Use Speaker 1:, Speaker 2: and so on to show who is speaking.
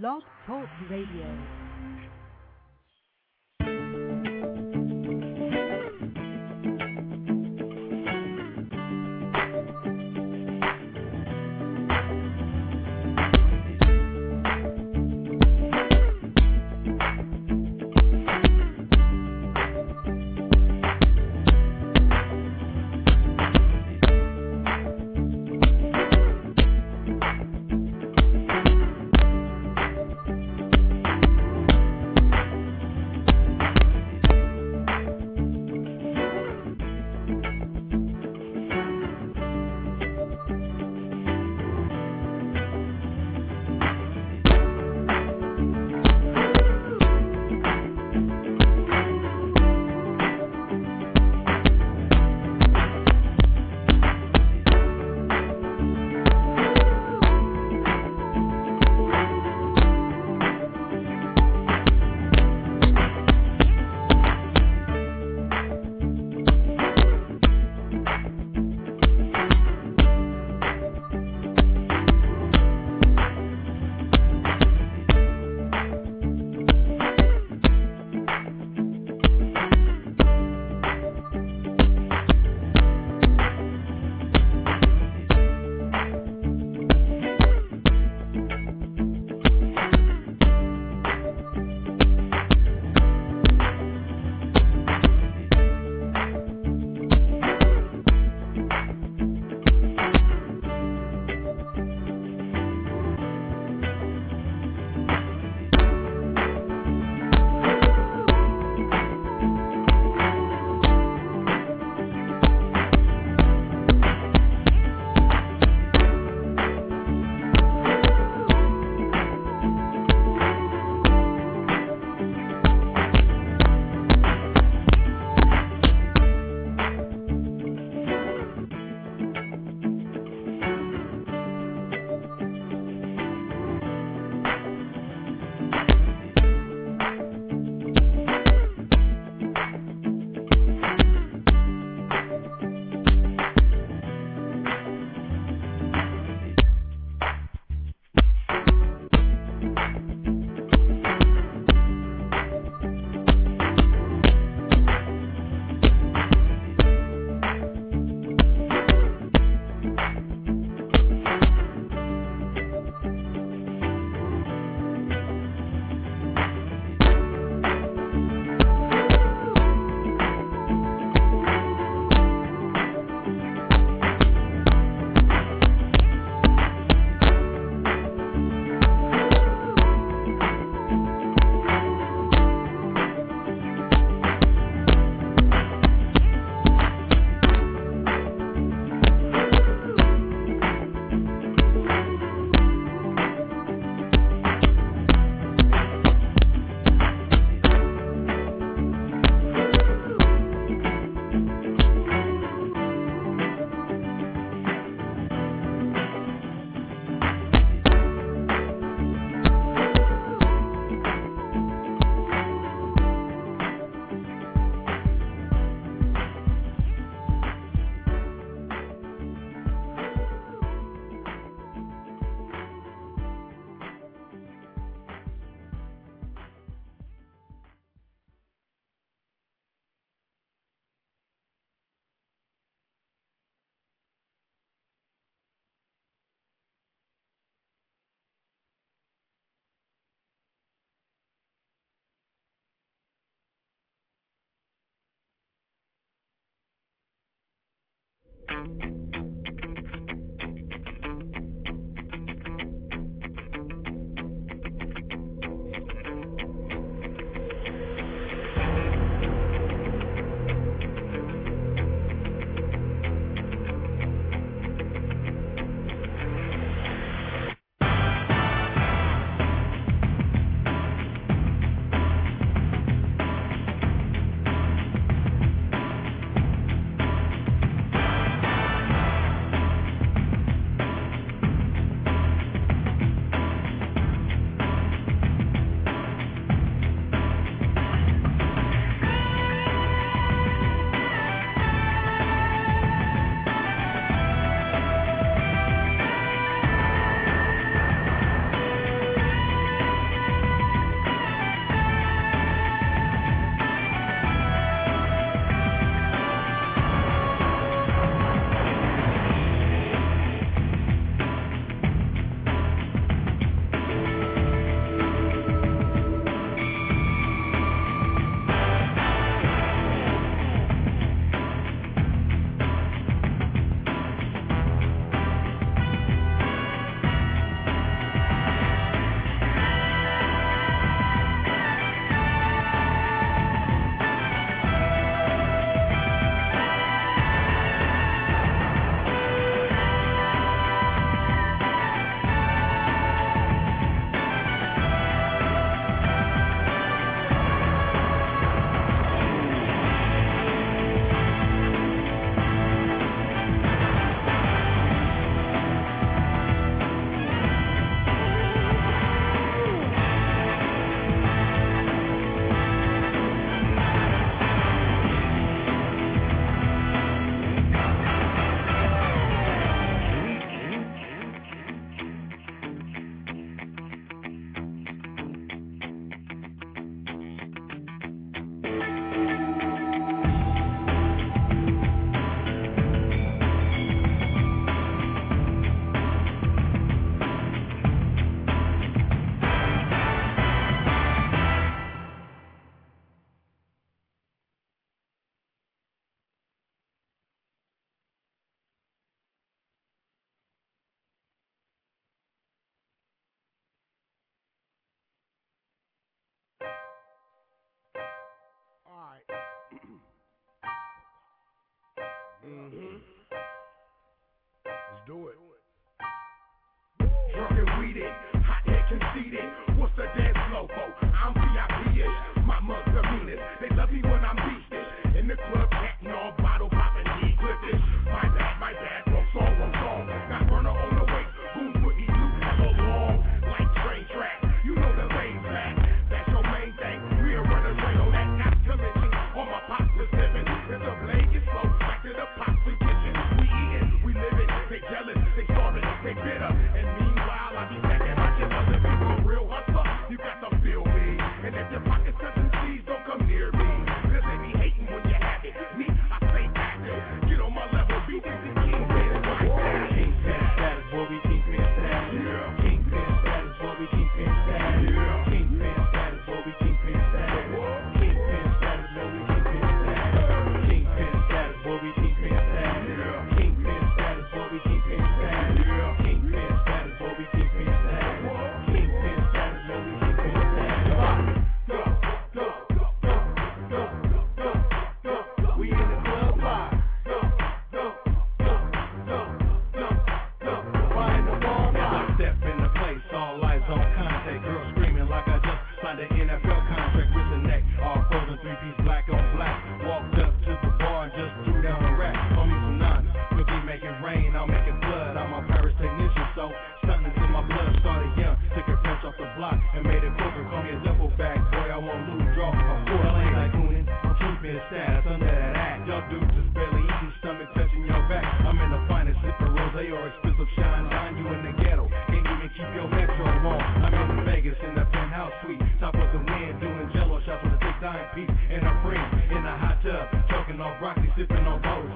Speaker 1: Blog Talk Radio.
Speaker 2: thank you when
Speaker 3: I'm beasting. In the club, expensive shine on you in the ghetto. Can't even keep your metro on. I'm in Vegas in the penthouse suite, top of the wind, doing jello shots with a six dime piece and a friend in the hot tub, talking on broccoli, sipping on
Speaker 2: bottles.